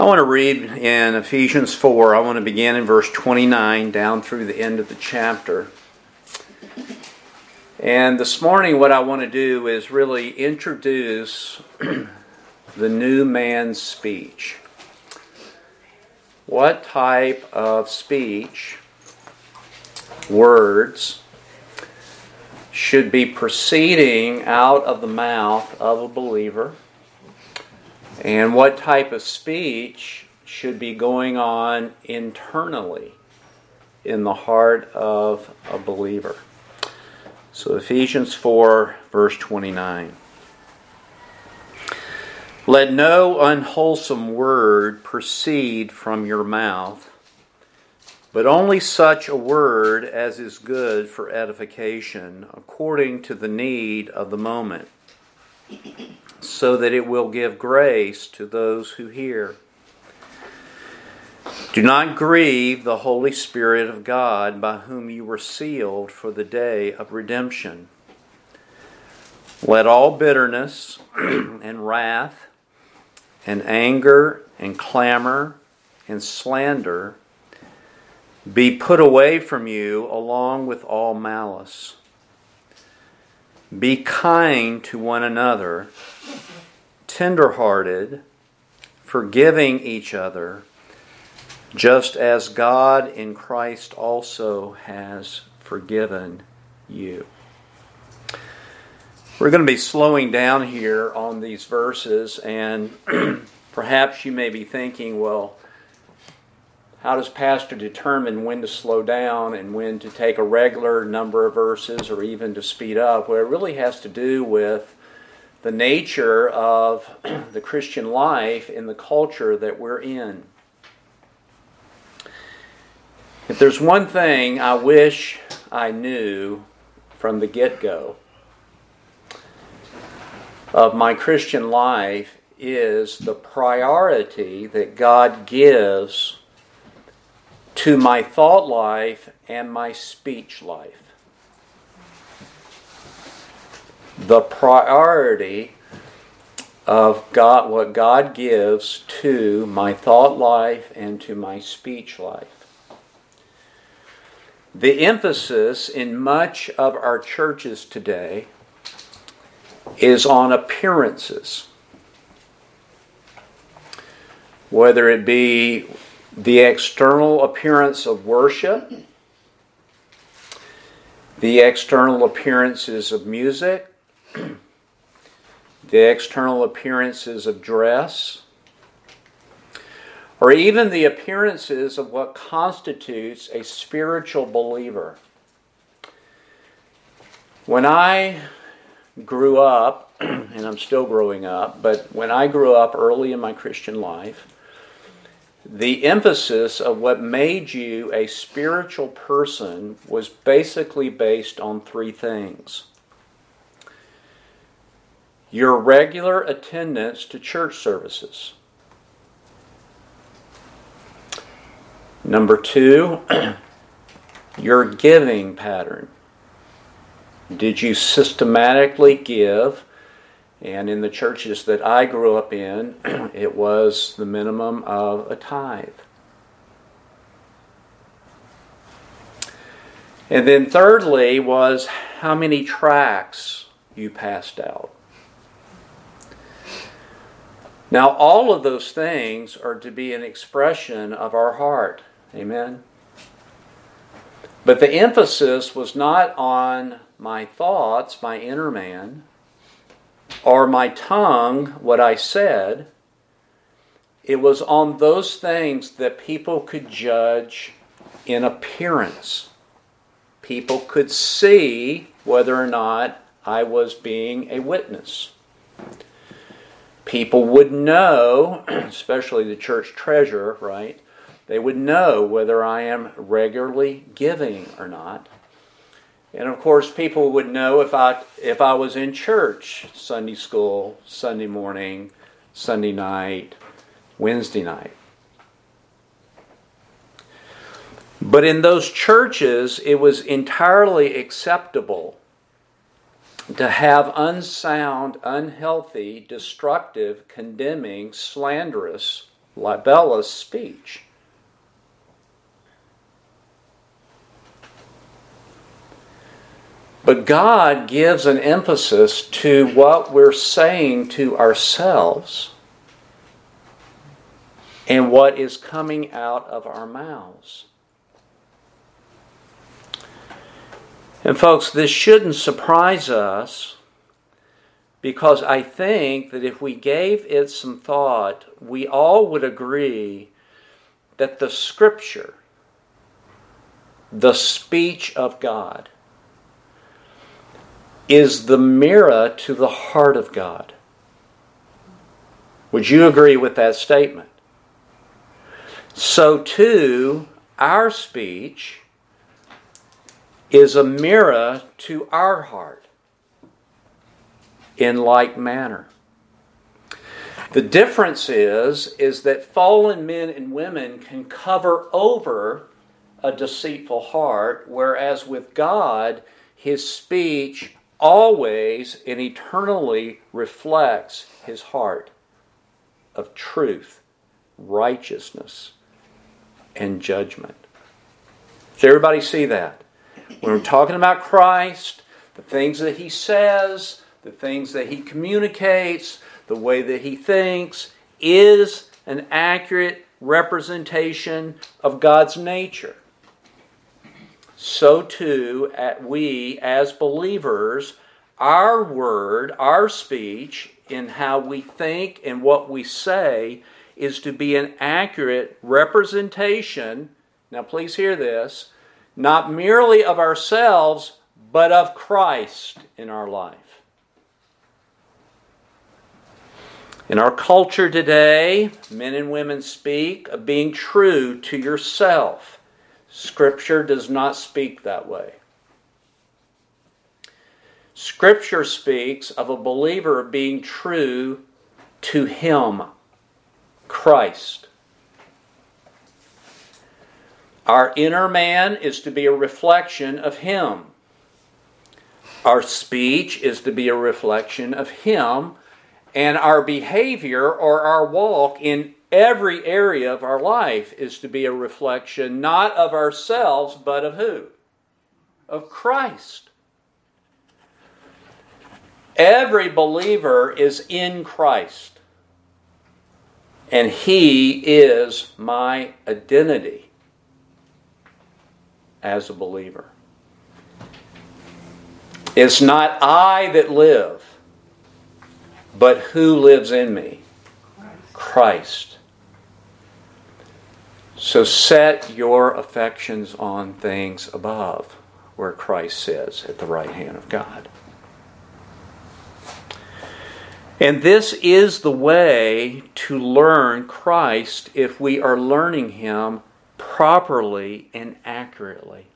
I want to read in Ephesians 4. I want to begin in verse 29 down through the end of the chapter. And this morning, what I want to do is really introduce the new man's speech. What type of speech, words, should be proceeding out of the mouth of a believer? And what type of speech should be going on internally in the heart of a believer? So, Ephesians 4, verse 29. Let no unwholesome word proceed from your mouth, but only such a word as is good for edification, according to the need of the moment so that it will give grace to those who hear. Do not grieve the Holy Spirit of God, by whom you were sealed for the day of redemption. Let all bitterness and wrath and anger and clamor and slander be put away from you along with all malice. Be kind to one another, tenderhearted, forgiving each other, just as God in Christ also has forgiven you. We're going to be slowing down here on these verses, and perhaps you may be thinking, well, how does pastor determine when to slow down and when to take a regular number of verses or even to speed up? Well, it really has to do with the nature of the Christian life in the culture that we're in. If there's one thing I wish I knew from the get go of my Christian life is the priority that God gives to my thought life and my speech life. The priority of God, what God gives to my thought life and to my speech life. The emphasis in much of our churches today is on appearances. Whether it be the external appearance of worship, the external appearances of music, the external appearances of dress, or even the appearances of what constitutes a spiritual believer. When I grew up, and I'm still growing up, but when I grew up early in my Christian life, the emphasis of what made you a spiritual person was basically based on three things your regular attendance to church services. Number two, your giving pattern. Did you systematically give and in the churches that I grew up in, it was the minimum of a tithe. And then, thirdly, was how many tracts you passed out. Now, all of those things are to be an expression of our heart. Amen. But the emphasis was not on my thoughts, my inner man, or my tongue what I said, it was on those things that people could judge in appearance. People could see whether or not I was being a witness. People would know, especially the church treasurer, right? They would know whether I am regularly giving or not. And of course, people would know if I if I was in church Sunday school, Sunday morning, Sunday night, Wednesday night. But in those churches, it was entirely acceptable to have unsound, unhealthy, destructive, condemning, slanderous libellous speech. But God gives an emphasis to what we're saying to ourselves and what is coming out of our mouths. And, folks, this shouldn't surprise us because I think that if we gave it some thought, we all would agree that the Scripture, the speech of God, is the mirror to the heart of God. Would you agree with that statement? So, too, our speech is a mirror to our heart in like manner. The difference is is that fallen men and women can cover over a deceitful heart whereas with God his speech always and eternally reflects his heart of truth, righteousness, and judgment. Does everybody see that? When we're talking about Christ, the things that he says, the things that he communicates, the way that he thinks, is an accurate representation of God's nature so too at we as believers, our word, our speech, in how we think and what we say, is to be an accurate representation. Now, please hear this not merely of ourselves, but of Christ in our life. In our culture today, men and women speak of being true to yourself. Scripture does not speak that way. Scripture speaks of a believer being true to Him, Christ. Our inner man is to be a reflection of Him. Our speech is to be a reflection of Him, and our behavior or our walk in every area of our life is to be a reflection not of ourselves, but of who? Of Christ. Every believer is in Christ, and He is my identity as a believer. It's not I that live, but who lives in me? Christ. So set your affections on things above, where Christ sits at the right hand of God. And this is the way to learn Christ if we are learning Him properly and accurately.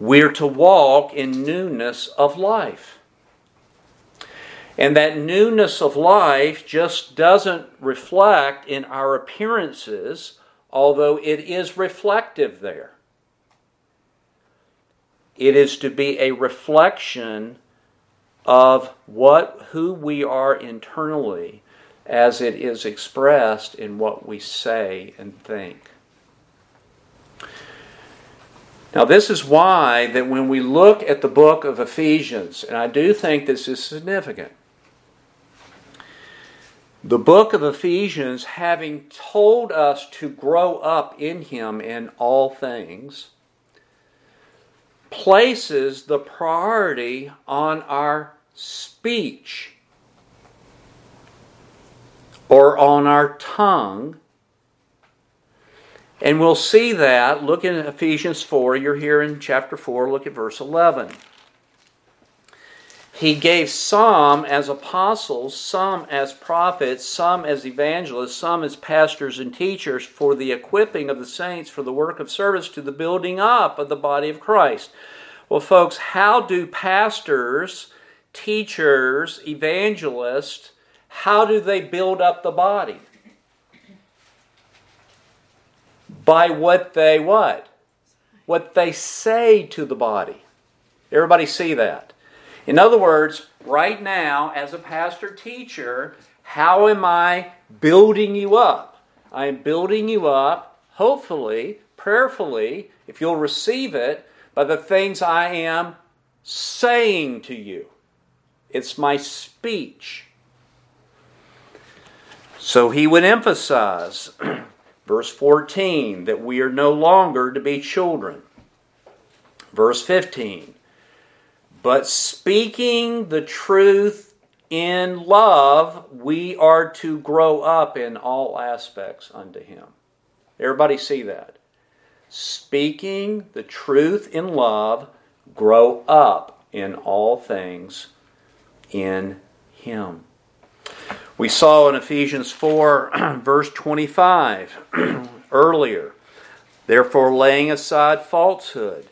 We're to walk in newness of life. And that newness of life just doesn't reflect in our appearances, although it is reflective there. It is to be a reflection of what who we are internally as it is expressed in what we say and think. Now, this is why that when we look at the book of Ephesians, and I do think this is significant, the book of Ephesians, having told us to grow up in Him in all things, places the priority on our speech or on our tongue. And we'll see that. Look in Ephesians 4. You're here in chapter 4. Look at verse 11. He gave some as apostles, some as prophets, some as evangelists, some as pastors and teachers for the equipping of the saints for the work of service to the building up of the body of Christ. Well, folks, how do pastors, teachers, evangelists, how do they build up the body? By what they what? What they say to the body. Everybody see that? In other words, right now, as a pastor teacher, how am I building you up? I am building you up, hopefully, prayerfully, if you'll receive it, by the things I am saying to you. It's my speech. So he would emphasize, verse 14, that we are no longer to be children. Verse 15, but speaking the truth in love, we are to grow up in all aspects unto him. Everybody see that? Speaking the truth in love, grow up in all things in him. We saw in Ephesians 4, verse 25 earlier, therefore, laying aside falsehood,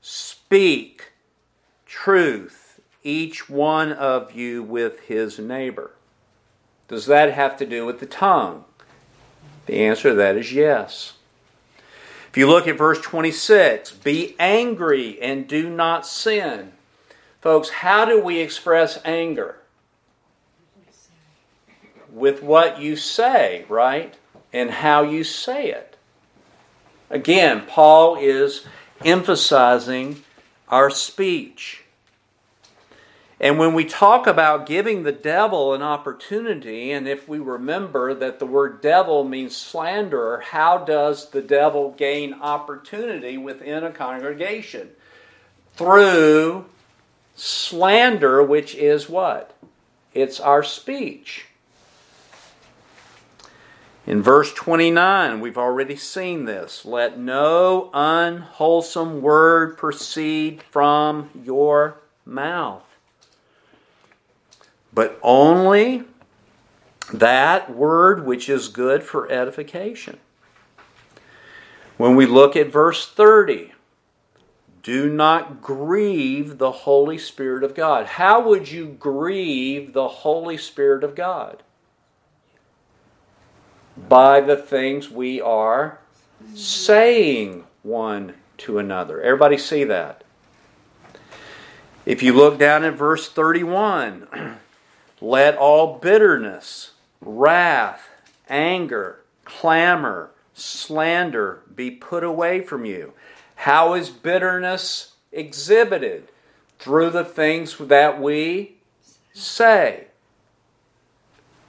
speak truth, each one of you with his neighbor. Does that have to do with the tongue? The answer to that is yes. If you look at verse 26, be angry and do not sin. Folks, how do we express anger? With what you say, right? And how you say it. Again, Paul is emphasizing our speech. And when we talk about giving the devil an opportunity, and if we remember that the word devil means slanderer, how does the devil gain opportunity within a congregation? Through slander, which is what? It's our speech. In verse 29, we've already seen this. Let no unwholesome word proceed from your mouth but only that word which is good for edification. When we look at verse 30, do not grieve the Holy Spirit of God. How would you grieve the Holy Spirit of God? By the things we are saying one to another. Everybody see that? If you look down at verse 31, Let all bitterness, wrath, anger, clamor, slander be put away from you. How is bitterness exhibited? Through the things that we say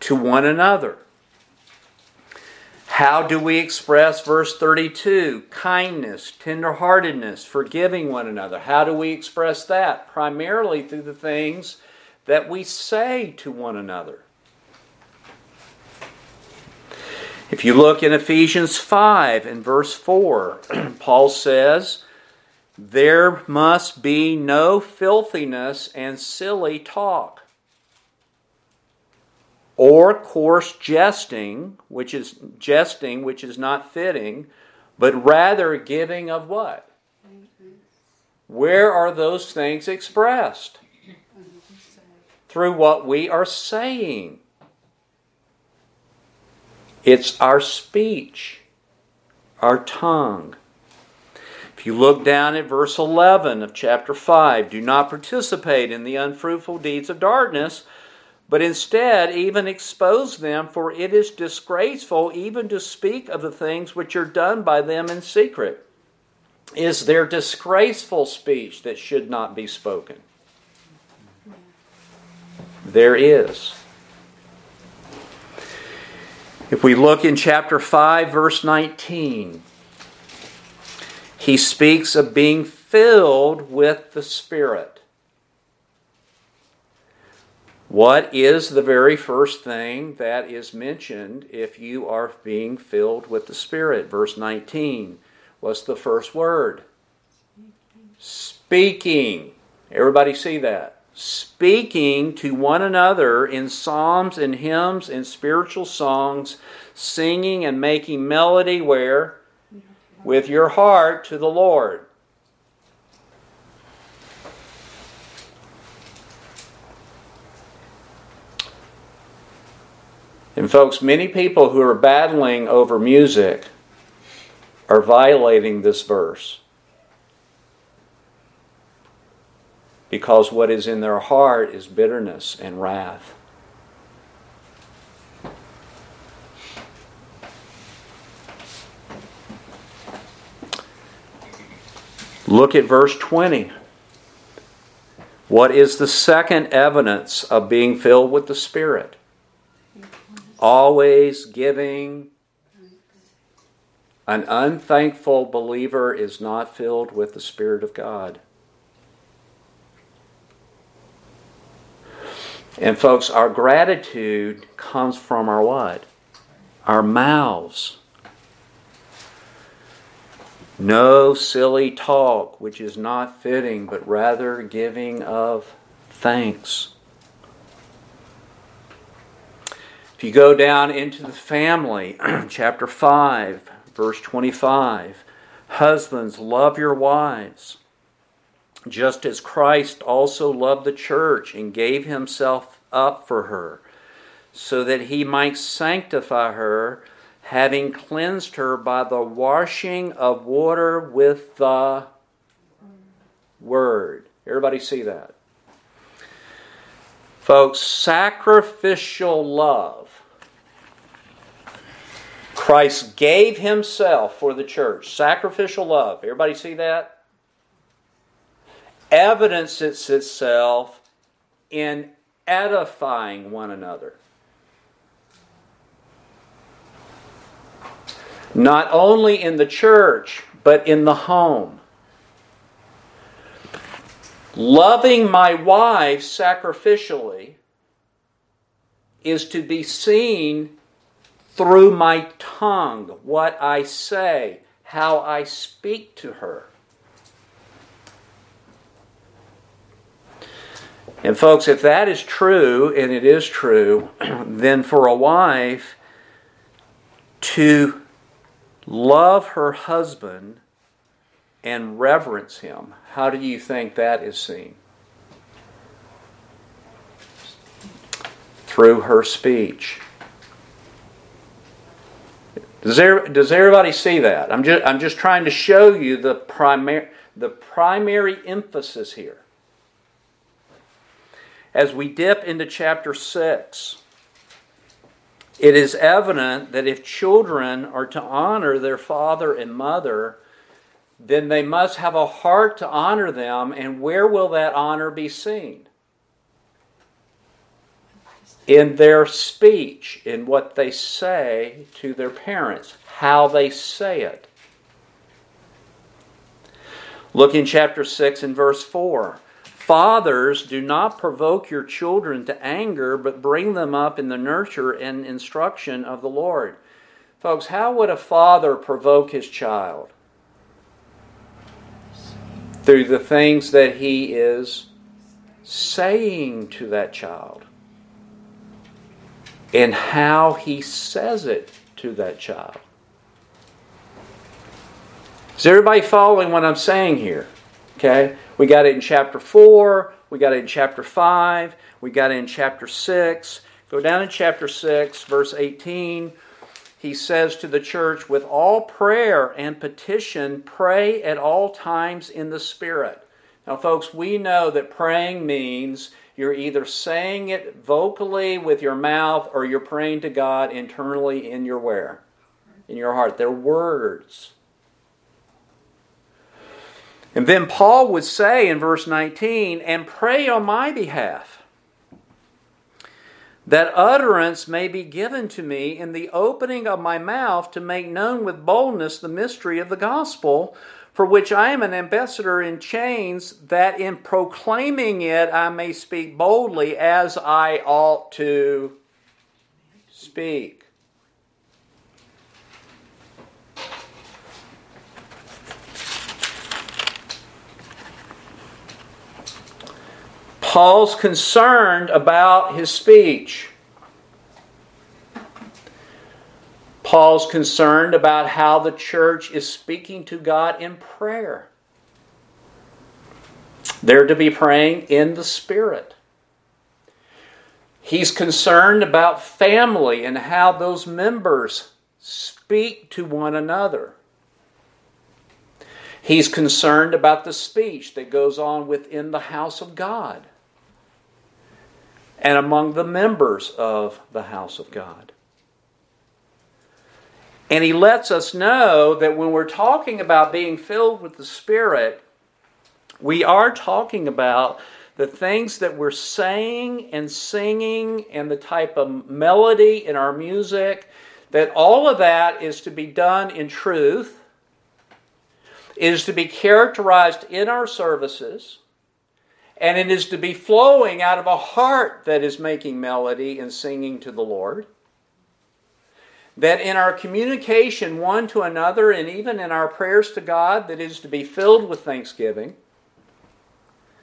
to one another. How do we express verse 32? Kindness, tenderheartedness, forgiving one another. How do we express that? Primarily through the things that we say to one another. If you look in Ephesians 5 and verse 4, Paul says, There must be no filthiness and silly talk, or coarse jesting, which is jesting which is not fitting, but rather giving of what? Where are those things expressed? through what we are saying. It's our speech, our tongue. If you look down at verse 11 of chapter 5, do not participate in the unfruitful deeds of darkness, but instead even expose them, for it is disgraceful even to speak of the things which are done by them in secret. Is there disgraceful speech that should not be spoken? there is. If we look in chapter 5, verse 19, he speaks of being filled with the Spirit. What is the very first thing that is mentioned if you are being filled with the Spirit? Verse 19. What's the first word? Speaking. Everybody see that? speaking to one another in psalms and hymns and spiritual songs, singing and making melody where? With your heart to the Lord. And, folks, many people who are battling over music are violating this verse. because what is in their heart is bitterness and wrath. Look at verse 20. What is the second evidence of being filled with the Spirit? Always giving. An unthankful believer is not filled with the Spirit of God. And folks, our gratitude comes from our what? Our mouths. No silly talk which is not fitting, but rather giving of thanks. If you go down into the family, chapter 5, verse 25, husbands, love your wives, just as Christ also loved the church and gave himself up for her, so that he might sanctify her having cleansed her by the washing of water with the word. Everybody see that? Folks, sacrificial love. Christ gave himself for the church. Sacrificial love. Everybody see that? Evidences itself in edifying one another. not only in the church, but in the home. Loving my wife sacrificially is to be seen through my tongue, what I say, how I speak to her. And, folks, if that is true, and it is true, then for a wife to love her husband and reverence him, how do you think that is seen? Through her speech. Does, there, does everybody see that? I'm just, I'm just trying to show you the, primary the primary emphasis here. As we dip into chapter 6, it is evident that if children are to honor their father and mother, then they must have a heart to honor them, and where will that honor be seen? In their speech, in what they say to their parents, how they say it. Look in chapter 6 and verse 4. Fathers, do not provoke your children to anger, but bring them up in the nurture and instruction of the Lord. Folks, how would a father provoke his child? Through the things that he is saying to that child and how he says it to that child. Is everybody following what I'm saying here? Okay? We got it in chapter 4, we got it in chapter 5, we got it in chapter 6. Go down in chapter 6, verse 18. He says to the church, with all prayer and petition, pray at all times in the Spirit. Now, folks, we know that praying means you're either saying it vocally with your mouth or you're praying to God internally in your where? In your heart. They're words. And then Paul would say in verse 19, and pray on my behalf, that utterance may be given to me in the opening of my mouth to make known with boldness the mystery of the gospel, for which I am an ambassador in chains, that in proclaiming it I may speak boldly as I ought to speak. Paul's concerned about his speech. Paul's concerned about how the church is speaking to God in prayer. They're to be praying in the Spirit. He's concerned about family and how those members speak to one another. He's concerned about the speech that goes on within the house of God and among the members of the house of God. And he lets us know that when we're talking about being filled with the Spirit, we are talking about the things that we're saying and singing and the type of melody in our music, that all of that is to be done in truth, is to be characterized in our services, and it is to be flowing out of a heart that is making melody and singing to the Lord. That in our communication one to another and even in our prayers to God, that is to be filled with thanksgiving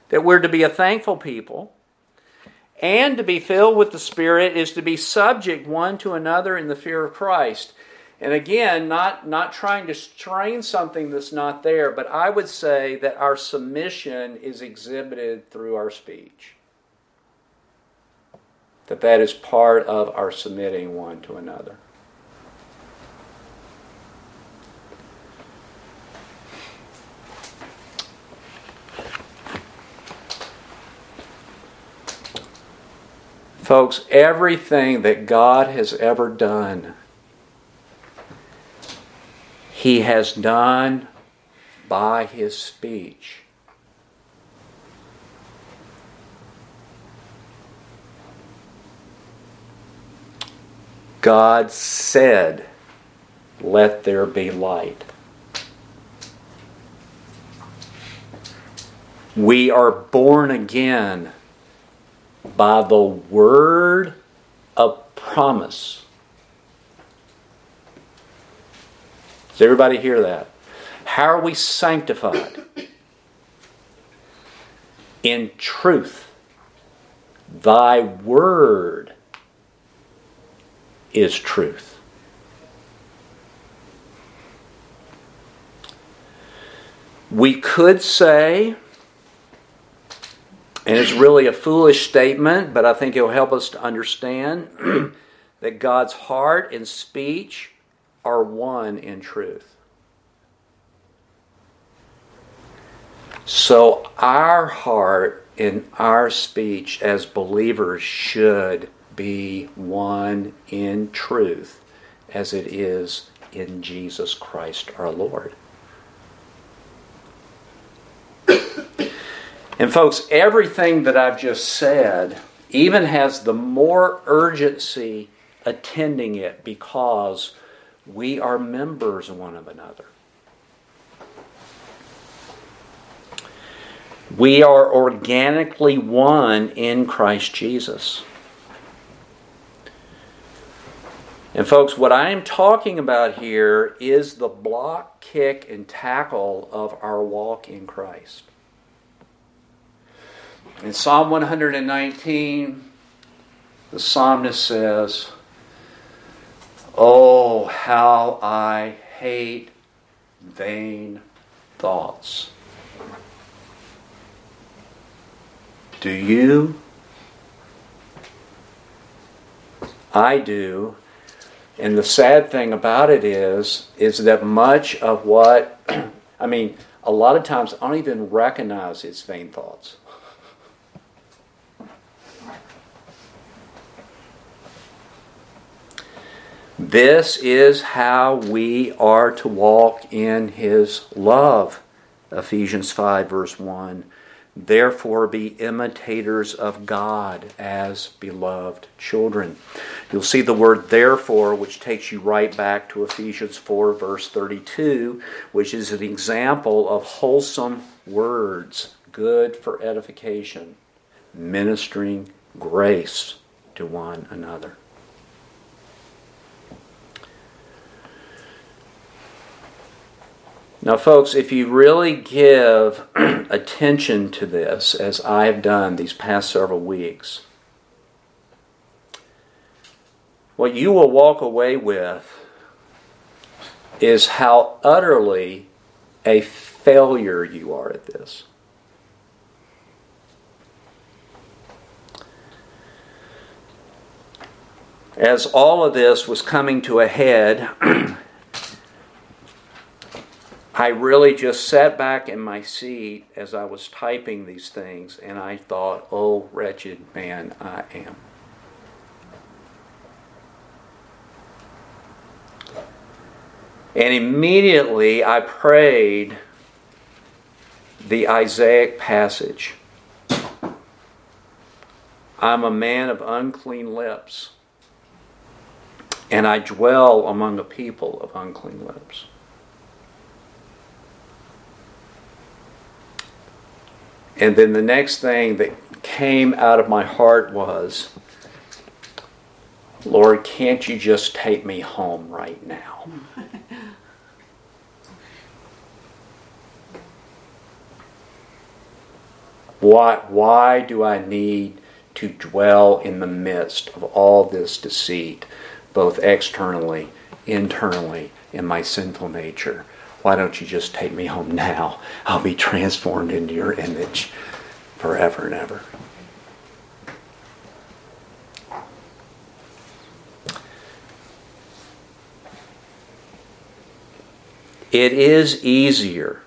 that we're to be a thankful people. And to be filled with the Spirit is to be subject one to another in the fear of Christ. And again, not, not trying to strain something that's not there, but I would say that our submission is exhibited through our speech. That that is part of our submitting one to another. Folks, everything that God has ever done, He has done by His speech. God said, Let there be light. We are born again by the word of promise. Does everybody hear that? How are we sanctified? In truth. Thy word is truth. We could say and it's really a foolish statement, but I think it'll help us to understand that God's heart and speech are one in truth. So our heart and our speech as believers should be one in truth as it is in Jesus Christ our Lord. And, folks, everything that I've just said even has the more urgency attending it because we are members one of another. We are organically one in Christ Jesus. And, folks, what I am talking about here is the block, kick, and tackle of our walk in Christ. In Psalm 119, the psalmist says, Oh, how I hate vain thoughts. Do you? I do. And the sad thing about it is, is that much of what, I mean, a lot of times I don't even recognize it's vain thoughts. This is how we are to walk in His love. Ephesians 5, verse 1. Therefore, be imitators of God as beloved children. You'll see the word therefore, which takes you right back to Ephesians 4, verse 32, which is an example of wholesome words, good for edification, ministering grace to one another. Now, folks, if you really give attention to this, as I have done these past several weeks, what you will walk away with is how utterly a failure you are at this. As all of this was coming to a head, I really just sat back in my seat as I was typing these things and I thought, oh, wretched man I am. And immediately I prayed the Isaiah passage. I'm a man of unclean lips, and I dwell among a people of unclean lips. And then the next thing that came out of my heart was, Lord, can't you just take me home right now? Why, why do I need to dwell in the midst of all this deceit, both externally, internally, in my sinful nature? Why don't you just take me home now? I'll be transformed into your image forever and ever. It is easier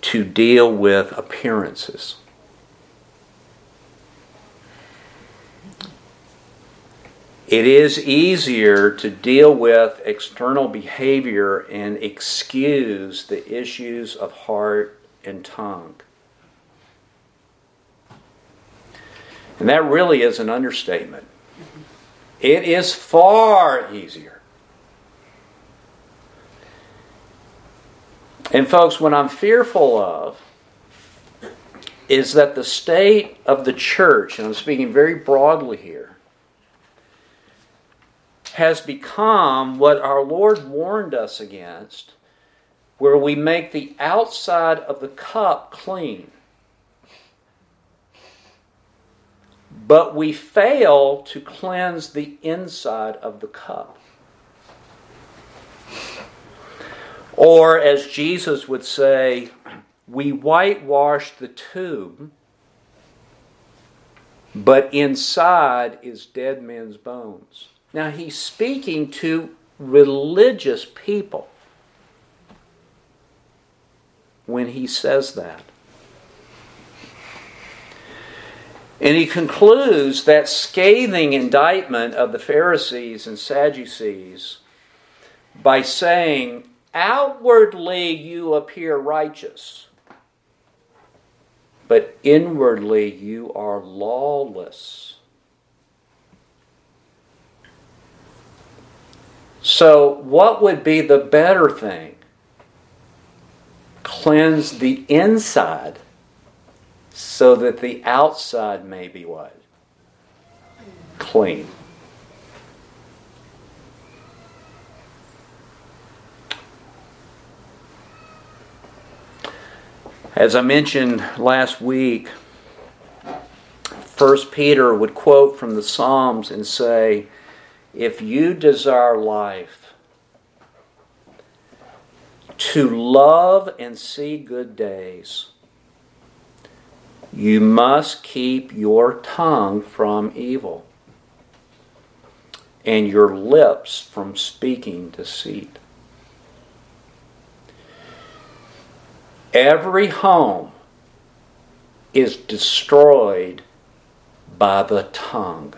to deal with appearances. It is easier to deal with external behavior and excuse the issues of heart and tongue. And that really is an understatement. It is far easier And, folks, what I'm fearful of is that the state of the church, and I'm speaking very broadly here, has become what our Lord warned us against, where we make the outside of the cup clean. But we fail to cleanse the inside of the cup. Or, as Jesus would say, we whitewash the tomb, but inside is dead men's bones. Now, he's speaking to religious people when he says that. And he concludes that scathing indictment of the Pharisees and Sadducees by saying, Outwardly you appear righteous, but inwardly you are lawless. So, what would be the better thing? Cleanse the inside so that the outside may be what? Clean. As I mentioned last week, First Peter would quote from the Psalms and say, If you desire life, to love and see good days, you must keep your tongue from evil and your lips from speaking deceit. Every home is destroyed by the tongue.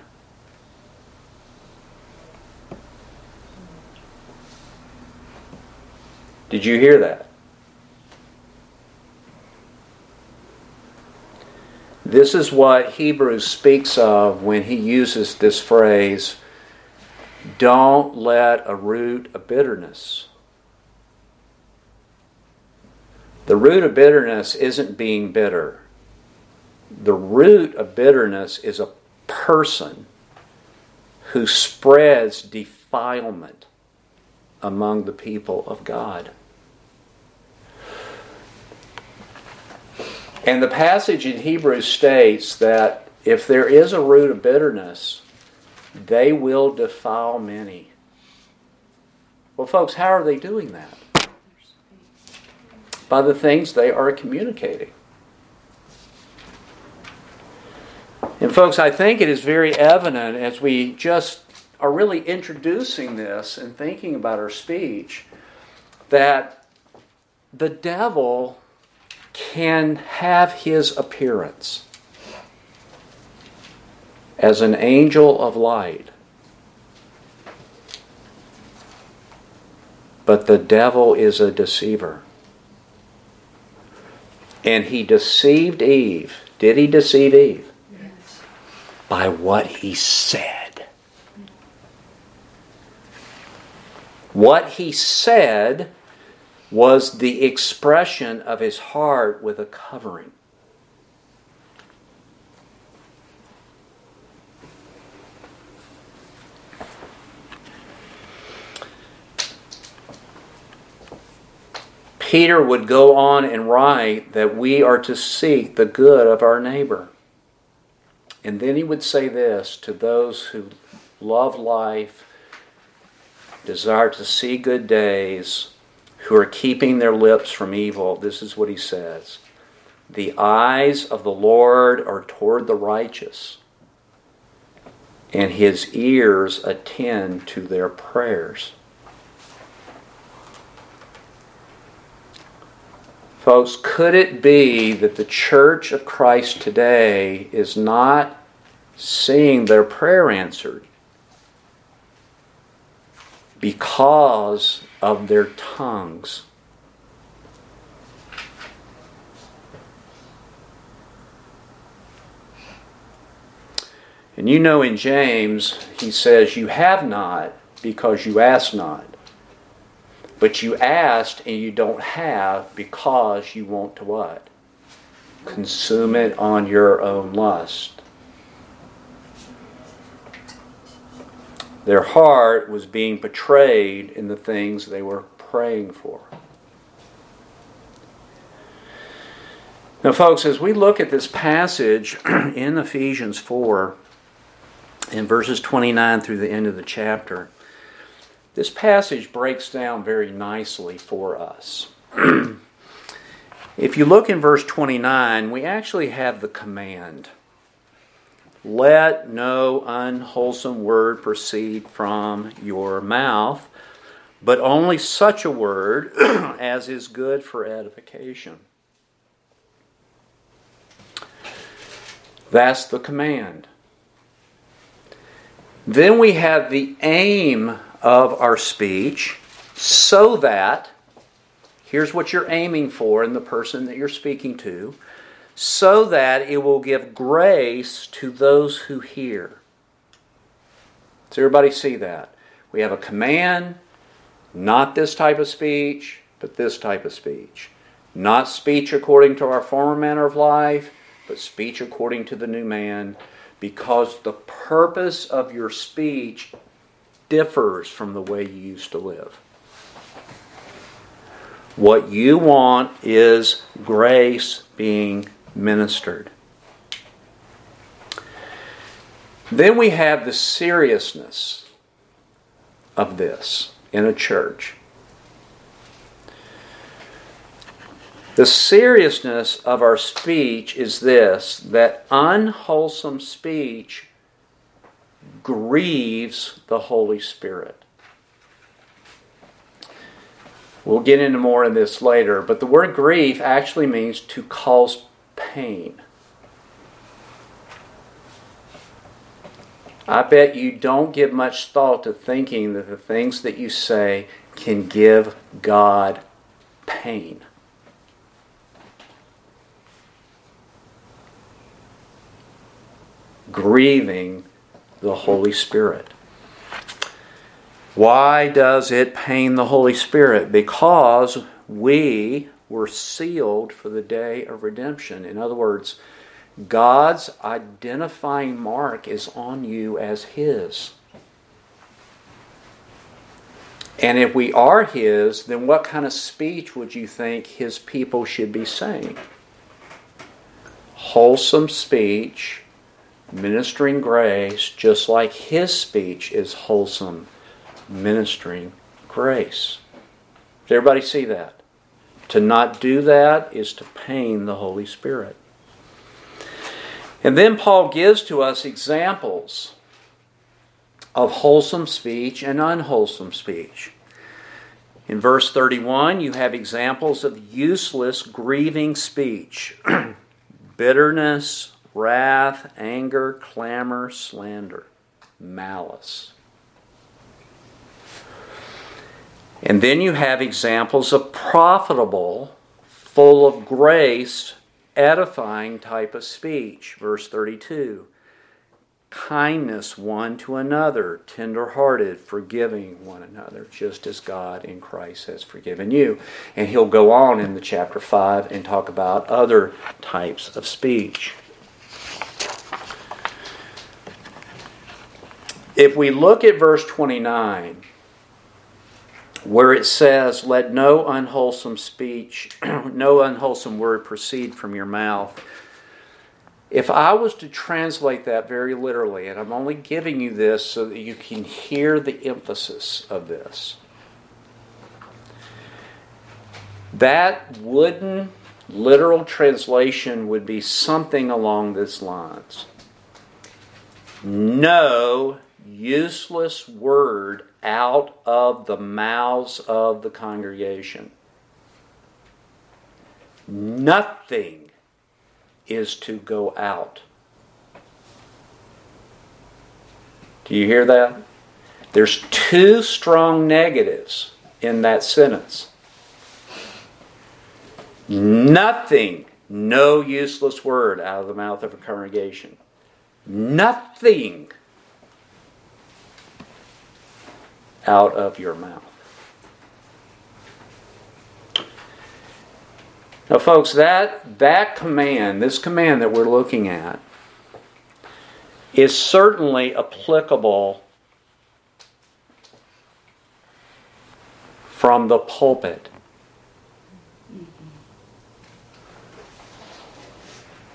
Did you hear that? This is what Hebrews speaks of when he uses this phrase don't let a root of bitterness The root of bitterness isn't being bitter. The root of bitterness is a person who spreads defilement among the people of God. And the passage in Hebrews states that if there is a root of bitterness, they will defile many. Well, folks, how are they doing that? by the things they are communicating. And, folks, I think it is very evident as we just are really introducing this and thinking about our speech that the devil can have his appearance as an angel of light. But the devil is a deceiver. And he deceived Eve. Did he deceive Eve? Yes. By what he said. What he said was the expression of his heart with a covering. Peter would go on and write that we are to seek the good of our neighbor. And then he would say this to those who love life, desire to see good days, who are keeping their lips from evil. This is what he says The eyes of the Lord are toward the righteous, and his ears attend to their prayers. Folks, could it be that the church of Christ today is not seeing their prayer answered because of their tongues? And you know in James, he says, You have not because you ask not. But you asked and you don't have because you want to what? Consume it on your own lust. Their heart was being betrayed in the things they were praying for. Now, folks, as we look at this passage in Ephesians 4, in verses 29 through the end of the chapter, this passage breaks down very nicely for us. if you look in verse 29, we actually have the command Let no unwholesome word proceed from your mouth, but only such a word as is good for edification. That's the command. Then we have the aim of our speech so that, here's what you're aiming for in the person that you're speaking to, so that it will give grace to those who hear. Does everybody see that? We have a command, not this type of speech, but this type of speech. Not speech according to our former manner of life, but speech according to the new man, because the purpose of your speech differs from the way you used to live. What you want is grace being ministered. Then we have the seriousness of this in a church. The seriousness of our speech is this that unwholesome speech grieves the Holy Spirit. We'll get into more of this later, but the word grief actually means to cause pain. I bet you don't give much thought to thinking that the things that you say can give God pain. Grieving the Holy Spirit. Why does it pain the Holy Spirit? Because we were sealed for the day of redemption. In other words, God's identifying mark is on you as His. And if we are His, then what kind of speech would you think His people should be saying? Wholesome speech ministering grace, just like his speech is wholesome, ministering grace. Does everybody see that? To not do that is to pain the Holy Spirit. And then Paul gives to us examples of wholesome speech and unwholesome speech. In verse 31, you have examples of useless, grieving speech bitterness, wrath, anger, clamor, slander, malice. And then you have examples of profitable, full of grace, edifying type of speech. Verse 32 kindness one to another, tenderhearted, forgiving one another, just as God in Christ has forgiven you. And he'll go on in the chapter 5 and talk about other types of speech. If we look at verse 29, where it says, Let no unwholesome speech, no unwholesome word proceed from your mouth. If I was to translate that very literally, and I'm only giving you this so that you can hear the emphasis of this, that wooden literal translation would be something along these lines. No useless word out of the mouths of the congregation. Nothing is to go out. Do you hear that? There's two strong negatives in that sentence. Nothing, no useless word out of the mouth of a congregation. Nothing out of your mouth. Now, folks, that, that command, this command that we're looking at, is certainly applicable from the pulpit.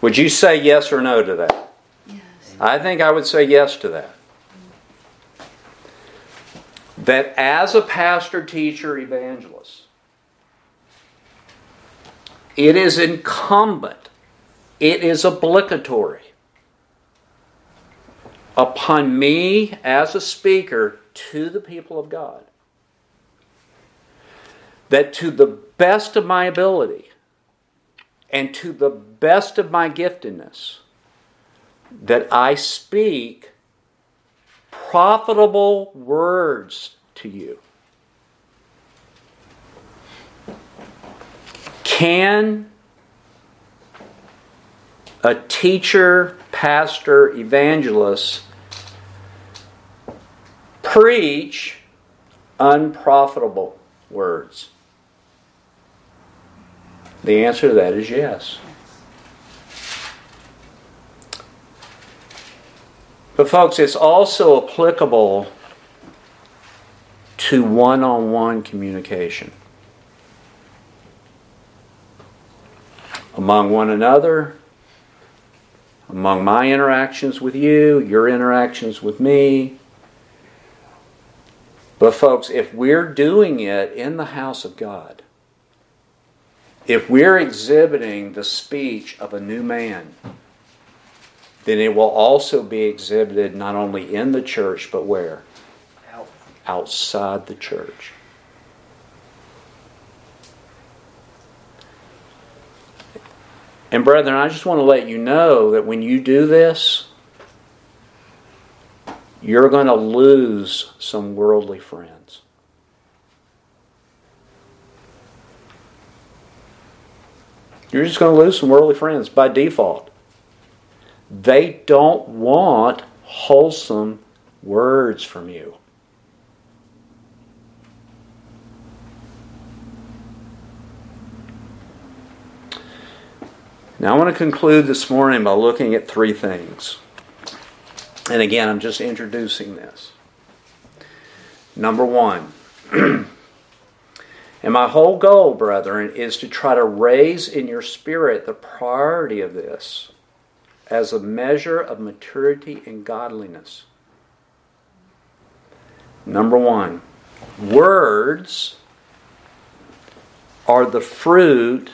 Would you say yes or no to that? Yes. I think I would say yes to that. That as a pastor, teacher, evangelist, it is incumbent, it is obligatory upon me as a speaker to the people of God that to the best of my ability and to the best of my giftedness, that I speak profitable words to you. Can a teacher, pastor, evangelist preach unprofitable words? The answer to that is yes. But, folks, it's also applicable to one on one communication. among one another, among my interactions with you, your interactions with me. But, folks, if we're doing it in the house of God, if we're exhibiting the speech of a new man, then it will also be exhibited not only in the church, but where? Outside the church. And, brethren, I just want to let you know that when you do this, you're going to lose some worldly friends. You're just going to lose some worldly friends by default. They don't want wholesome words from you. Now, I want to conclude this morning by looking at three things. And again, I'm just introducing this. Number one, and my whole goal, brethren, is to try to raise in your spirit the priority of this as a measure of maturity and godliness. Number one, words are the fruit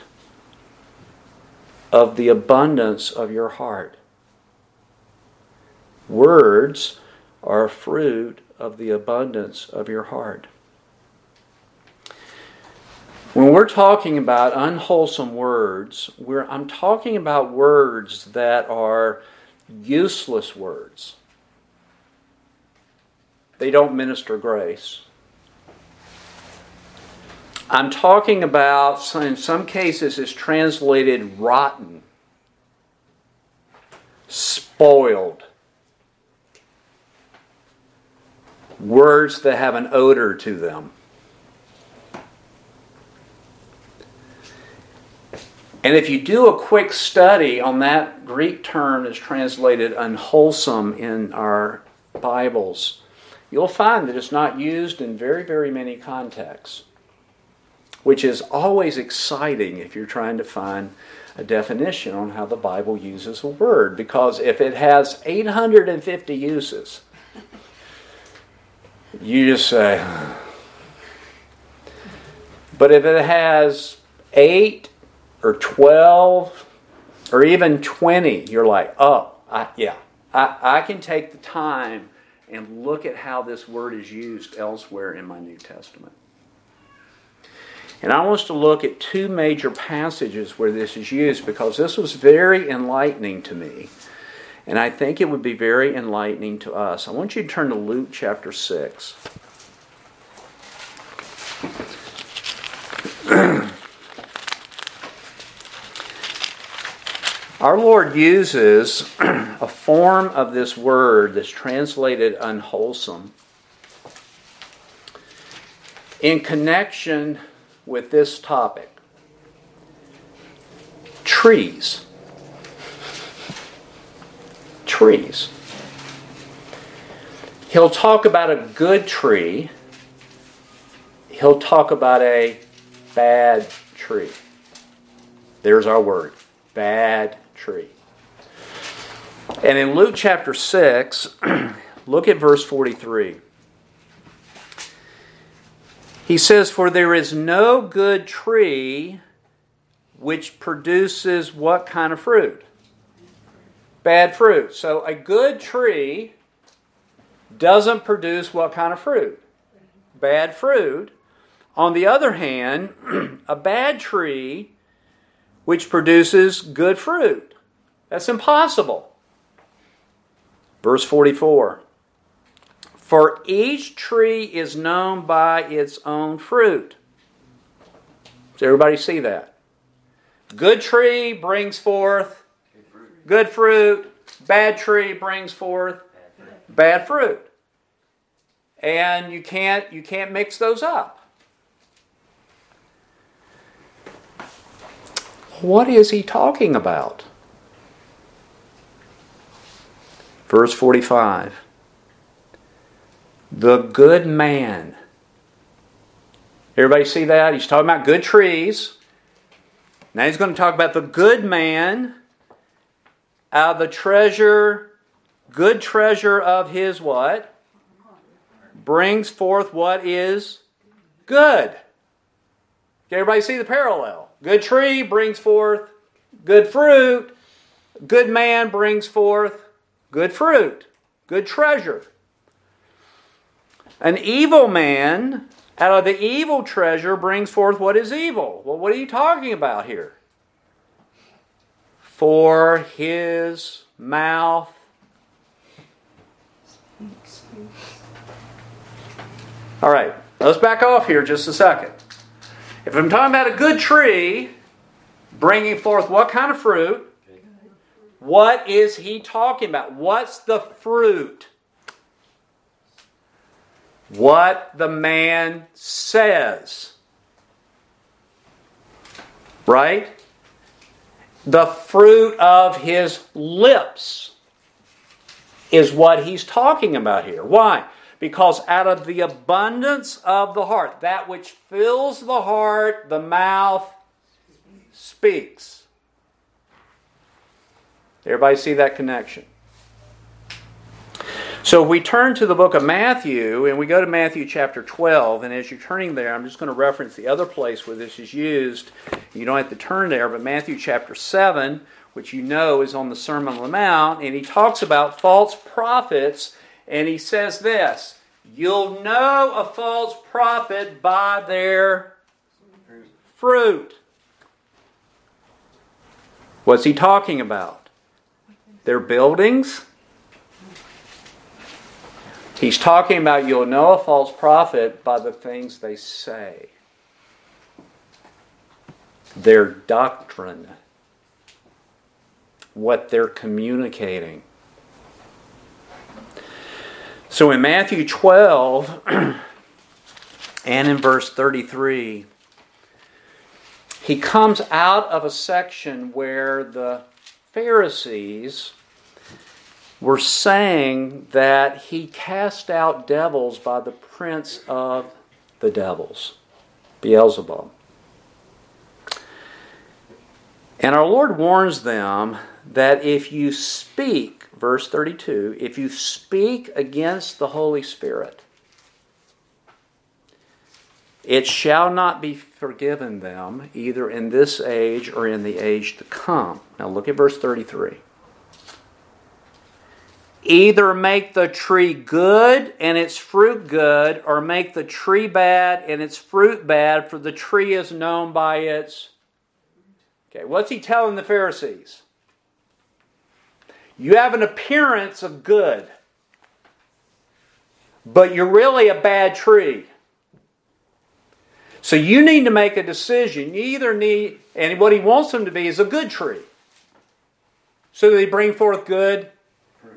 of the abundance of your heart. Words are fruit of the abundance of your heart. When we're talking about unwholesome words, I'm talking about words that are useless words. They don't minister grace. I'm talking about, in some cases, it's translated rotten, spoiled. Words that have an odor to them. And if you do a quick study on that Greek term that's translated unwholesome in our Bibles, you'll find that it's not used in very, very many contexts which is always exciting if you're trying to find a definition on how the Bible uses a word. Because if it has 850 uses, you just say, but if it has 8 or 12 or even 20, you're like, oh, I, yeah, I, I can take the time and look at how this word is used elsewhere in my New Testament. And I want us to look at two major passages where this is used because this was very enlightening to me. And I think it would be very enlightening to us. I want you to turn to Luke chapter 6. Our Lord uses a form of this word that's translated unwholesome in connection with this topic trees. Trees. He'll talk about a good tree, he'll talk about a bad tree. There's our word bad tree. And in Luke chapter 6, look at verse 43. He says, For there is no good tree which produces what kind of fruit? Bad fruit. So a good tree doesn't produce what kind of fruit? Bad fruit. On the other hand, a bad tree which produces good fruit. That's impossible. Verse 44 for each tree is known by its own fruit. Does everybody see that? Good tree brings forth good fruit. Bad tree brings forth bad fruit. And you can't you can't mix those up. What is he talking about? Verse 45 the good man. Everybody see that? He's talking about good trees. Now he's going to talk about the good man out of the treasure, good treasure of his what? Brings forth what is good. Okay, everybody see the parallel? Good tree brings forth good fruit. Good man brings forth good fruit, good treasure. An evil man out of the evil treasure brings forth what is evil. Well, what are you talking about here? For his mouth. All right, let's back off here just a second. If I'm talking about a good tree bringing forth what kind of fruit? What is he talking about? What's the fruit? what the man says. Right? The fruit of his lips is what he's talking about here. Why? Because out of the abundance of the heart, that which fills the heart, the mouth speaks. Everybody see that connection? So we turn to the book of Matthew and we go to Matthew chapter 12. And as you're turning there, I'm just going to reference the other place where this is used. You don't have to turn there, but Matthew chapter 7, which you know is on the Sermon on the Mount, and he talks about false prophets. And he says this You'll know a false prophet by their fruit. What's he talking about? Their buildings? He's talking about you'll know a false prophet by the things they say, their doctrine, what they're communicating. So in Matthew 12 and in verse 33, he comes out of a section where the Pharisees were saying that he cast out devils by the prince of the devils, Beelzebub. And our Lord warns them that if you speak, verse 32, if you speak against the Holy Spirit, it shall not be forgiven them either in this age or in the age to come. Now look at verse 33 either make the tree good and its fruit good, or make the tree bad and its fruit bad, for the tree is known by its. Okay, what's he telling the Pharisees? You have an appearance of good, but you're really a bad tree. So you need to make a decision. You either need, and what he wants them to be is a good tree. So they bring forth good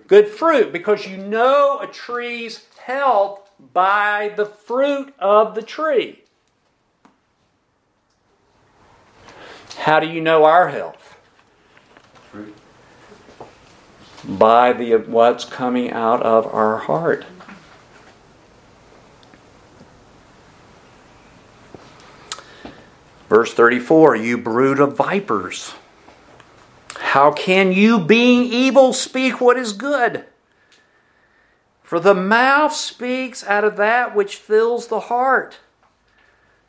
good fruit because you know a tree's health by the fruit of the tree. How do you know our health? Fruit. By the what's coming out of our heart. Verse 34 You brood of vipers. How can you, being evil, speak what is good? For the mouth speaks out of that which fills the heart.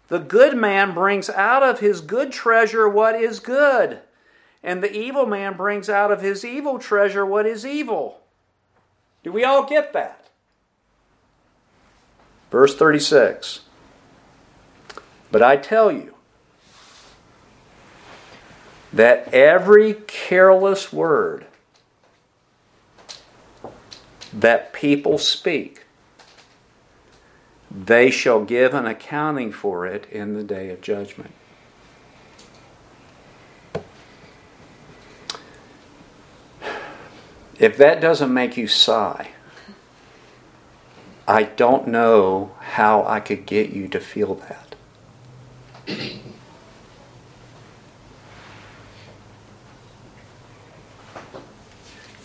The good man brings out of his good treasure what is good, and the evil man brings out of his evil treasure what is evil. Do we all get that? Verse 36 But I tell you, that every careless word that people speak, they shall give an accounting for it in the day of judgment. If that doesn't make you sigh, I don't know how I could get you to feel that.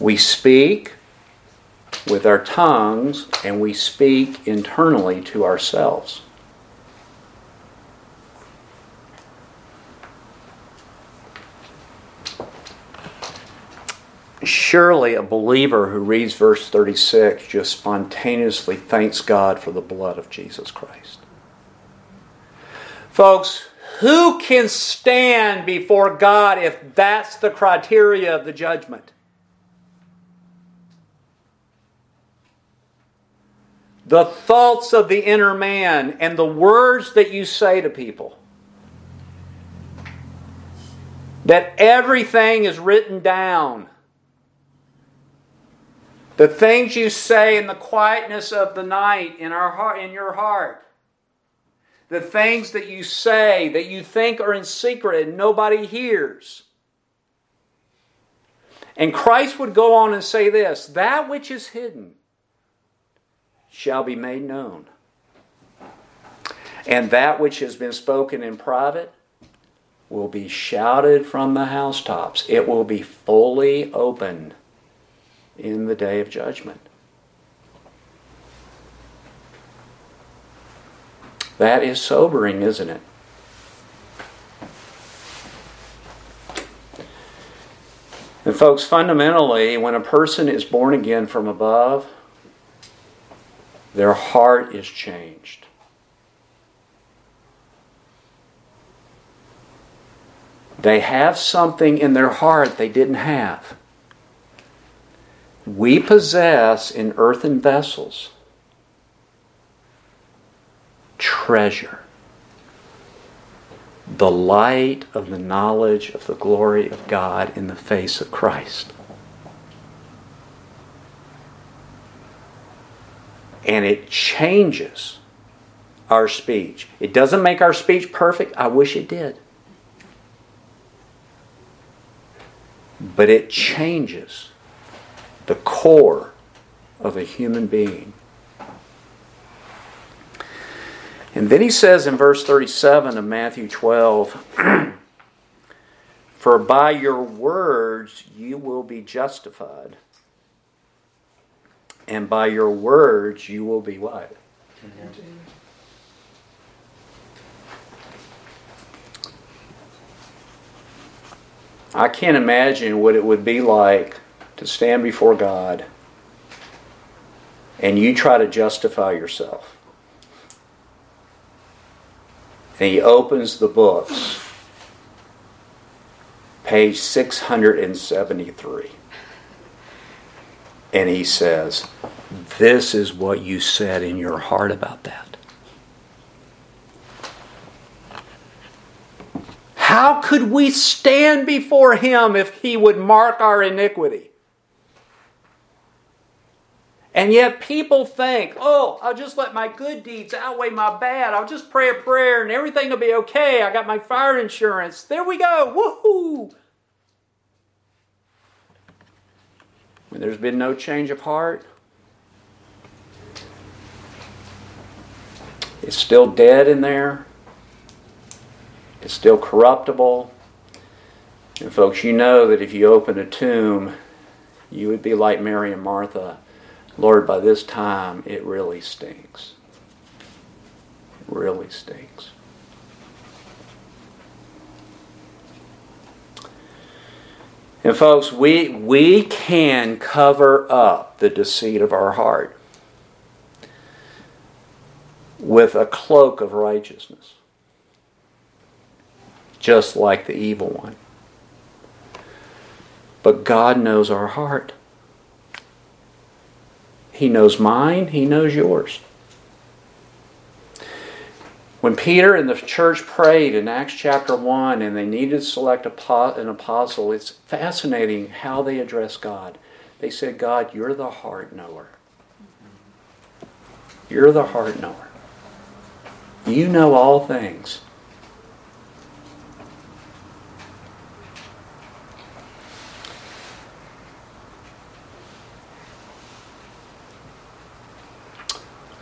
We speak with our tongues and we speak internally to ourselves. Surely a believer who reads verse 36 just spontaneously thanks God for the blood of Jesus Christ. Folks, who can stand before God if that's the criteria of the judgment? The thoughts of the inner man, and the words that you say to people. That everything is written down. The things you say in the quietness of the night in, our heart, in your heart. The things that you say that you think are in secret and nobody hears. And Christ would go on and say this that which is hidden shall be made known. And that which has been spoken in private will be shouted from the housetops. It will be fully open in the day of judgment. That is sobering, isn't it? And, folks, fundamentally, when a person is born again from above, their heart is changed. They have something in their heart they didn't have. We possess in earthen vessels treasure the light of the knowledge of the glory of God in the face of Christ. And it changes our speech. It doesn't make our speech perfect. I wish it did. But it changes the core of a human being. And then he says in verse 37 of Matthew 12, For by your words you will be justified, and by your words you will be what? I can't imagine what it would be like to stand before God and you try to justify yourself. And he opens the books, page 673. And he says, This is what you said in your heart about that. How could we stand before him if he would mark our iniquity? And yet people think, oh, I'll just let my good deeds outweigh my bad. I'll just pray a prayer and everything will be okay. I got my fire insurance. There we go. Woohoo! When there's been no change of heart, it's still dead in there. It's still corruptible. And folks, you know that if you open a tomb, you would be like Mary and Martha Lord, by this time it really stinks. It really stinks. And folks, we, we can cover up the deceit of our heart with a cloak of righteousness, just like the evil one. But God knows our heart. He knows mine, He knows yours. When Peter and the church prayed in Acts chapter 1 and they needed to select an apostle, it's fascinating how they address God. They said, God, you're the heart knower. You're the heart knower. You know all things.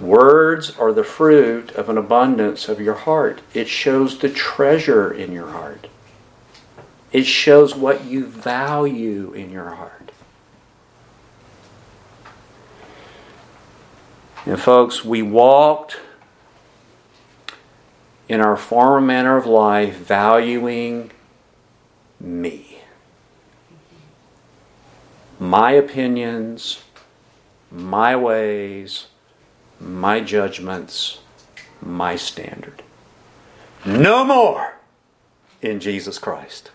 Words are the fruit of an abundance of your heart. It shows the treasure in your heart. It shows what you value in your heart. And folks, we walked in our former manner of life valuing me. My opinions, my ways, my judgments, my standard. No more in Jesus Christ.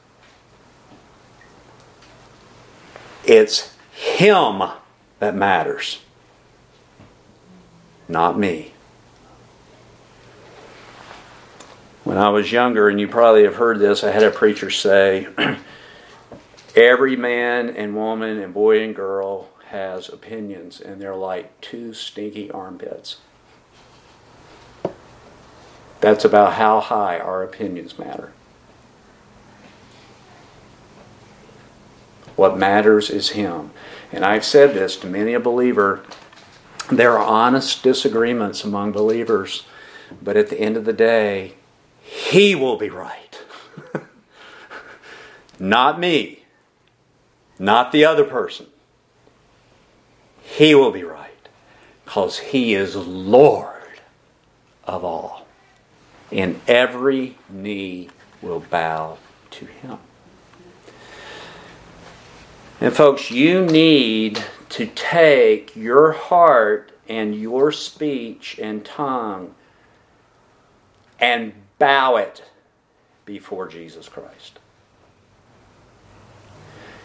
It's Him that matters, not me. When I was younger, and you probably have heard this, I had a preacher say, Every man and woman and boy and girl has opinions, and they're like two stinky armpits. That's about how high our opinions matter. What matters is Him. And I've said this to many a believer. There are honest disagreements among believers, but at the end of the day, He will be right. not me, not the other person. He will be right because He is Lord of all. And every knee will bow to Him. And, folks, you need to take your heart and your speech and tongue and bow it before Jesus Christ.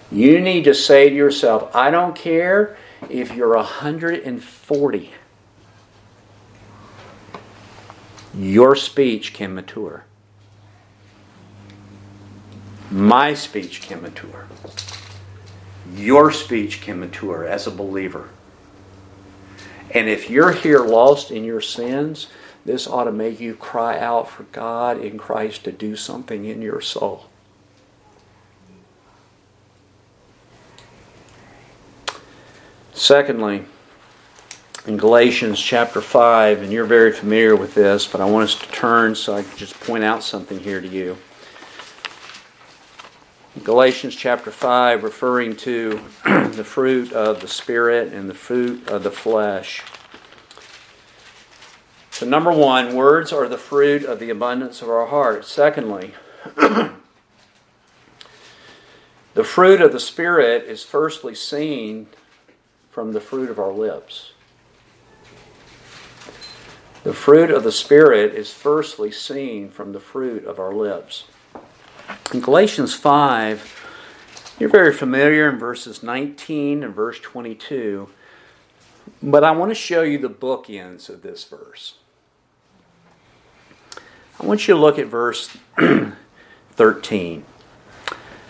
You need to say to yourself, I don't care if you're 140, your speech can mature. My speech can mature. Your speech can mature as a believer. And if you're here lost in your sins, this ought to make you cry out for God in Christ to do something in your soul. Secondly, in Galatians chapter 5, and you're very familiar with this, but I want us to turn so I can just point out something here to you. Galatians chapter 5, referring to the fruit of the Spirit and the fruit of the flesh. So, number one, words are the fruit of the abundance of our heart. Secondly, the fruit of the Spirit is firstly seen from the fruit of our lips. The fruit of the Spirit is firstly seen from the fruit of our lips. In Galatians 5, you're very familiar in verses 19 and verse 22, but I want to show you the bookends of this verse. I want you to look at verse 13.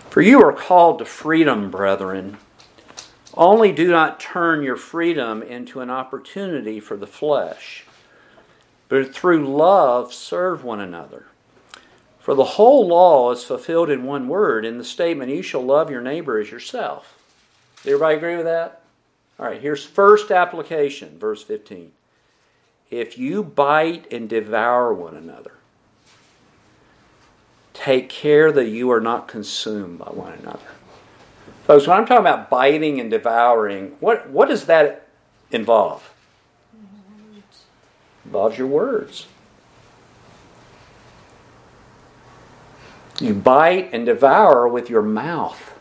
For you are called to freedom, brethren. Only do not turn your freedom into an opportunity for the flesh, but through love serve one another. For the whole law is fulfilled in one word in the statement, You shall love your neighbor as yourself. Everybody agree with that? All right, here's first application, verse 15. If you bite and devour one another, take care that you are not consumed by one another. Folks, when I'm talking about biting and devouring, what, what does that involve? Involves your words. You bite and devour with your mouth.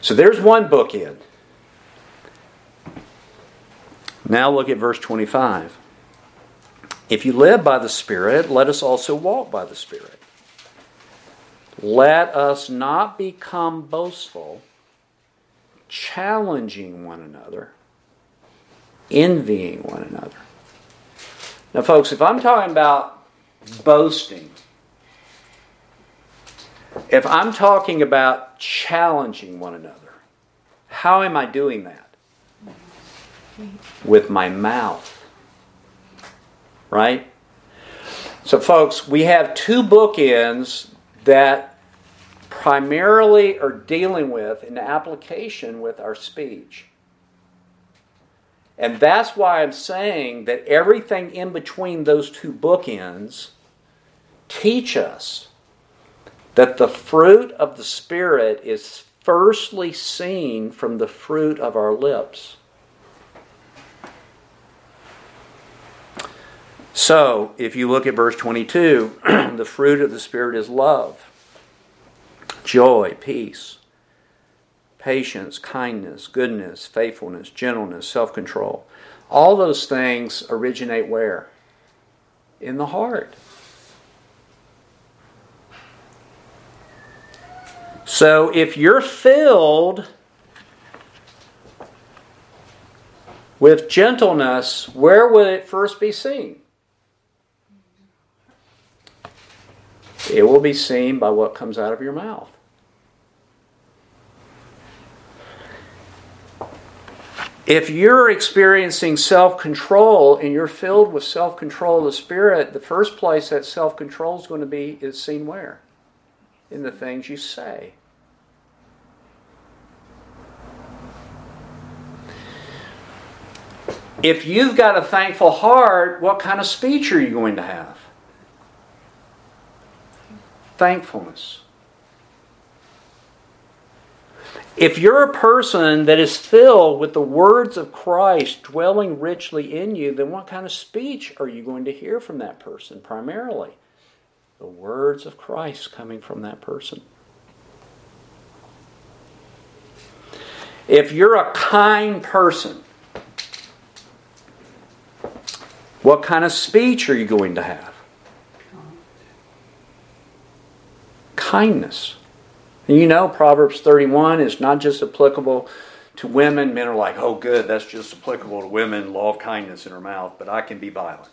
So there's one bookend. Now look at verse 25. If you live by the Spirit, let us also walk by the Spirit. Let us not become boastful, challenging one another, envying one another. Now, folks, if I'm talking about boasting, if I'm talking about challenging one another, how am I doing that? With my mouth. Right? So, folks, we have two bookends that primarily are dealing with in application with our speech. And that's why I'm saying that everything in between those two bookends teach us that the fruit of the Spirit is firstly seen from the fruit of our lips. So, if you look at verse 22, the fruit of the Spirit is love joy, peace, patience, kindness, goodness, faithfulness, gentleness, self control. All those things originate where? In the heart. So if you're filled with gentleness, where would it first be seen? It will be seen by what comes out of your mouth. If you're experiencing self control and you're filled with self control of the Spirit, the first place that self control is going to be is seen where? In the things you say. If you've got a thankful heart, what kind of speech are you going to have? Thankfulness. If you're a person that is filled with the words of Christ dwelling richly in you, then what kind of speech are you going to hear from that person primarily? The words of Christ coming from that person. If you're a kind person, what kind of speech are you going to have? Kindness. And you know, Proverbs 31 is not just applicable to women. Men are like, oh, good, that's just applicable to women, law of kindness in her mouth, but I can be violent.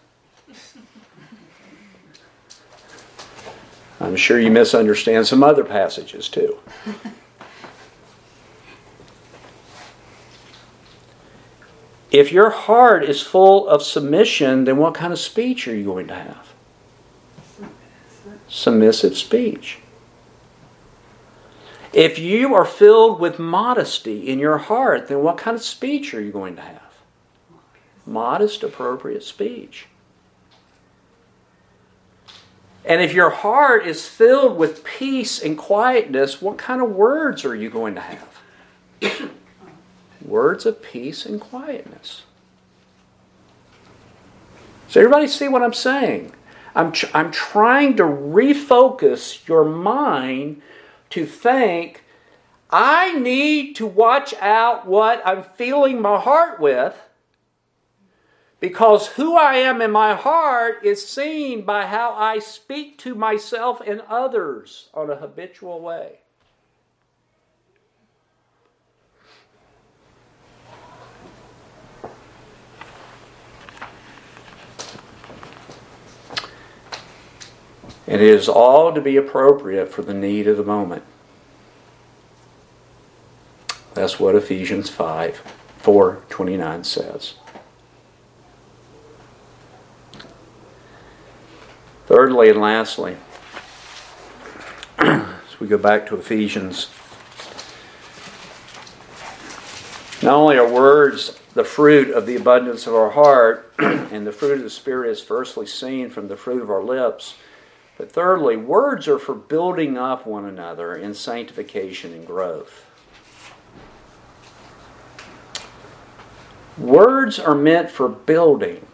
I'm sure you misunderstand some other passages too. if your heart is full of submission, then what kind of speech are you going to have? Submissive speech. If you are filled with modesty in your heart, then what kind of speech are you going to have? Modest, appropriate speech. And if your heart is filled with peace and quietness, what kind of words are you going to have? words of peace and quietness. So, everybody see what I'm saying? I'm, tr- I'm trying to refocus your mind to think I need to watch out what I'm filling my heart with because who I am in my heart is seen by how I speak to myself and others on a habitual way. And it is all to be appropriate for the need of the moment. That's what Ephesians 5 4 29 says. Thirdly and lastly, as we go back to Ephesians, not only are words the fruit of the abundance of our heart, and the fruit of the Spirit is firstly seen from the fruit of our lips, but thirdly, words are for building up one another in sanctification and growth. Words are meant for building.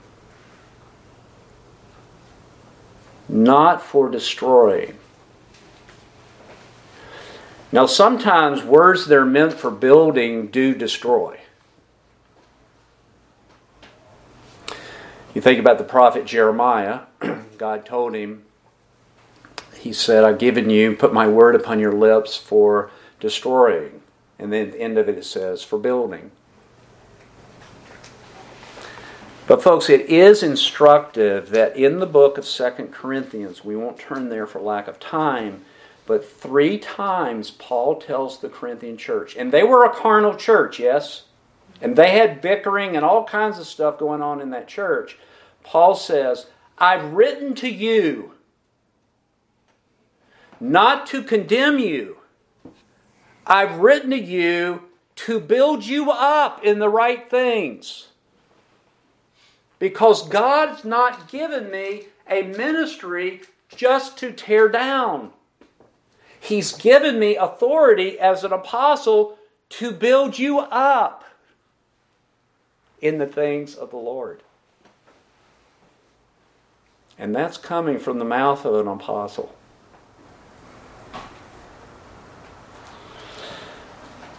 not for destroying. Now, sometimes words that are meant for building do destroy. You think about the prophet Jeremiah, God told him, He said, I've given you, put my word upon your lips for destroying. And then at the end of it, it says, for building. But, folks, it is instructive that in the book of Second Corinthians, we won't turn there for lack of time, but three times Paul tells the Corinthian church, and they were a carnal church, yes? And they had bickering and all kinds of stuff going on in that church. Paul says, I've written to you not to condemn you, I've written to you to build you up in the right things because God's not given me a ministry just to tear down. He's given me authority as an apostle to build you up in the things of the Lord. And that's coming from the mouth of an apostle.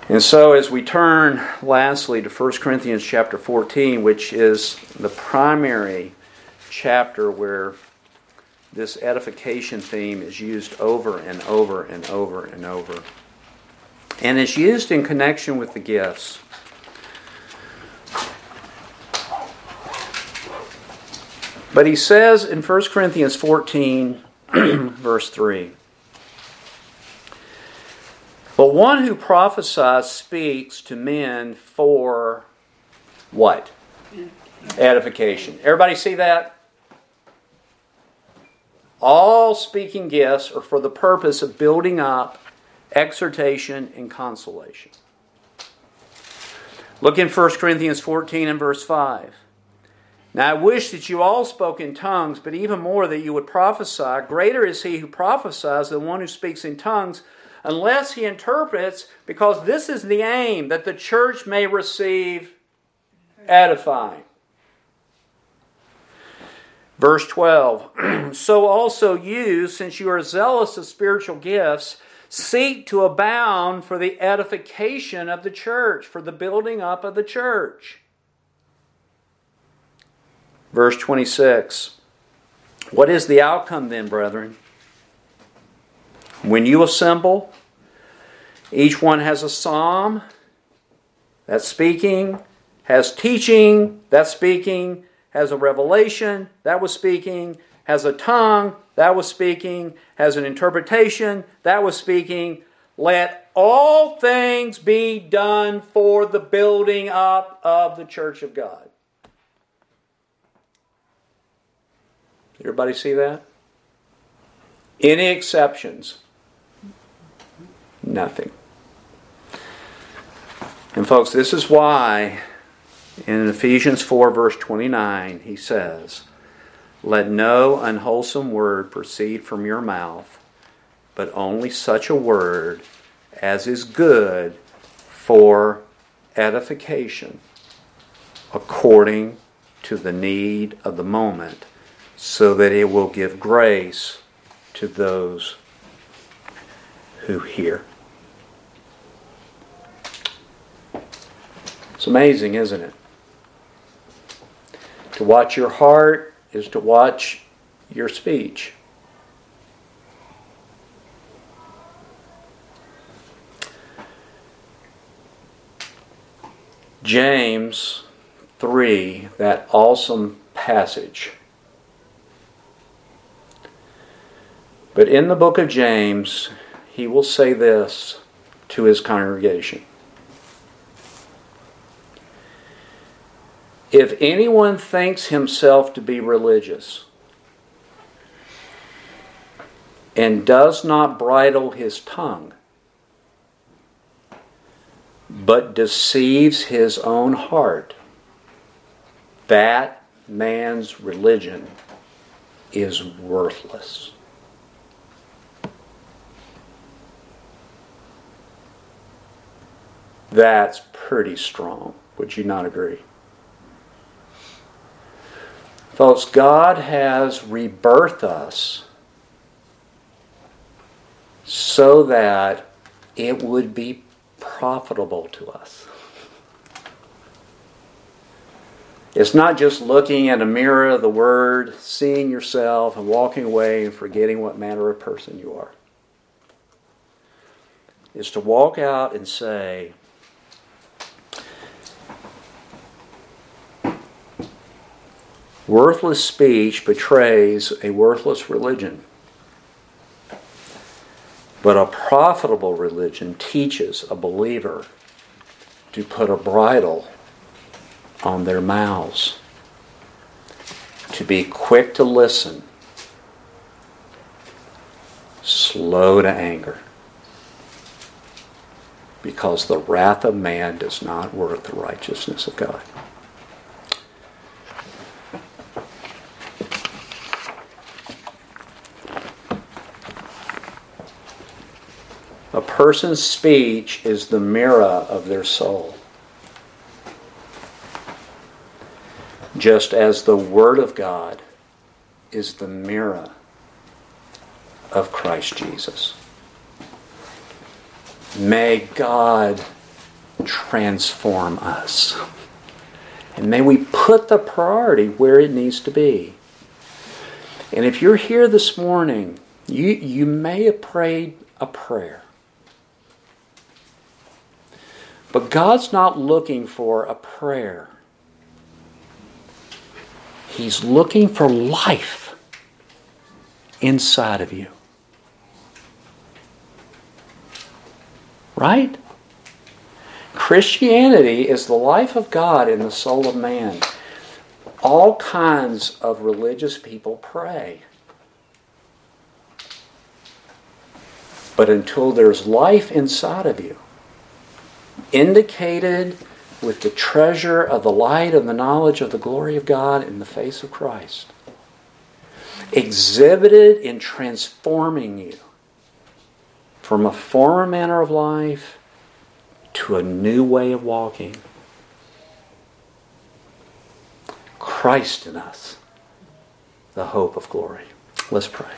And so, as we turn lastly to 1 Corinthians chapter 14, which is the primary chapter where this edification theme is used over and over and over and over, and is used in connection with the gifts. But he says in 1 Corinthians 14, verse 3 but one who prophesies speaks to men for what? Edification. Everybody see that? All speaking gifts are for the purpose of building up, exhortation, and consolation. Look in 1 Corinthians 14 and verse 5. Now I wish that you all spoke in tongues, but even more that you would prophesy. Greater is he who prophesies than one who speaks in tongues unless he interprets, because this is the aim, that the church may receive edifying. Verse 12 So also you, since you are zealous of spiritual gifts, seek to abound for the edification of the church, for the building up of the church. Verse 26 What is the outcome then, brethren? When you assemble, each one has a psalm, that's speaking, has teaching, that's speaking, has a revelation, that was speaking, has a tongue, that was speaking, has an interpretation, that was speaking. Let all things be done for the building up of the church of God. Everybody see that? Any exceptions? Nothing. And, folks, this is why in Ephesians 4, verse 29, he says, Let no unwholesome word proceed from your mouth, but only such a word as is good for edification according to the need of the moment, so that it will give grace to those who hear. It's amazing, isn't it? To watch your heart is to watch your speech. James 3, that awesome passage. But in the book of James, he will say this to his congregation If anyone thinks himself to be religious and does not bridle his tongue, but deceives his own heart, that man's religion is worthless. That's pretty strong. Would you not agree? Folks, God has rebirthed us so that it would be profitable to us. It's not just looking at a mirror of the Word, seeing yourself, and walking away and forgetting what manner of person you are. It's to walk out and say, Worthless speech betrays a worthless religion. But a profitable religion teaches a believer to put a bridle on their mouths, to be quick to listen, slow to anger, because the wrath of man does not work the righteousness of God. A person's speech is the mirror of their soul. Just as the Word of God is the mirror of Christ Jesus. May God transform us. And may we put the priority where it needs to be. And if you're here this morning, you, you may have prayed a prayer. But God's not looking for a prayer. He's looking for life inside of you. Right? Christianity is the life of God in the soul of man. All kinds of religious people pray. But until there's life inside of you, indicated with the treasure of the light of the knowledge of the glory of God in the face of Christ. Exhibited in transforming you from a former manner of life to a new way of walking. Christ in us, the hope of glory. Let's pray.